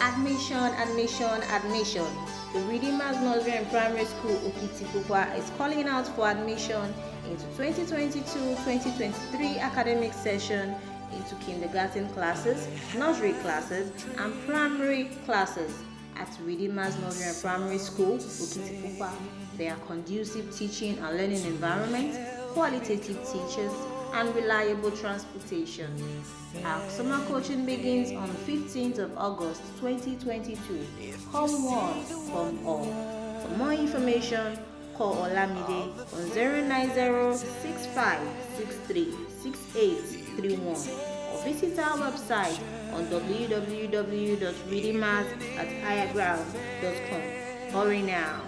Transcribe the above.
Admission, admission, admission. The Redeemers Nursery and Primary School Okitipupa is calling out for admission into 2022-2023 academic session into kindergarten classes, nursery classes, and primary classes at Redeemers Nursery and Primary School Okitipupa. They are conducive teaching and learning environment, qualitative teachers, and reliable transportation. Our summer coaching begins on 15th of August 2022. Come one, come all. For more information, call Olamide on 09065636831 or visit our website on www.readingmass at. Hurry now!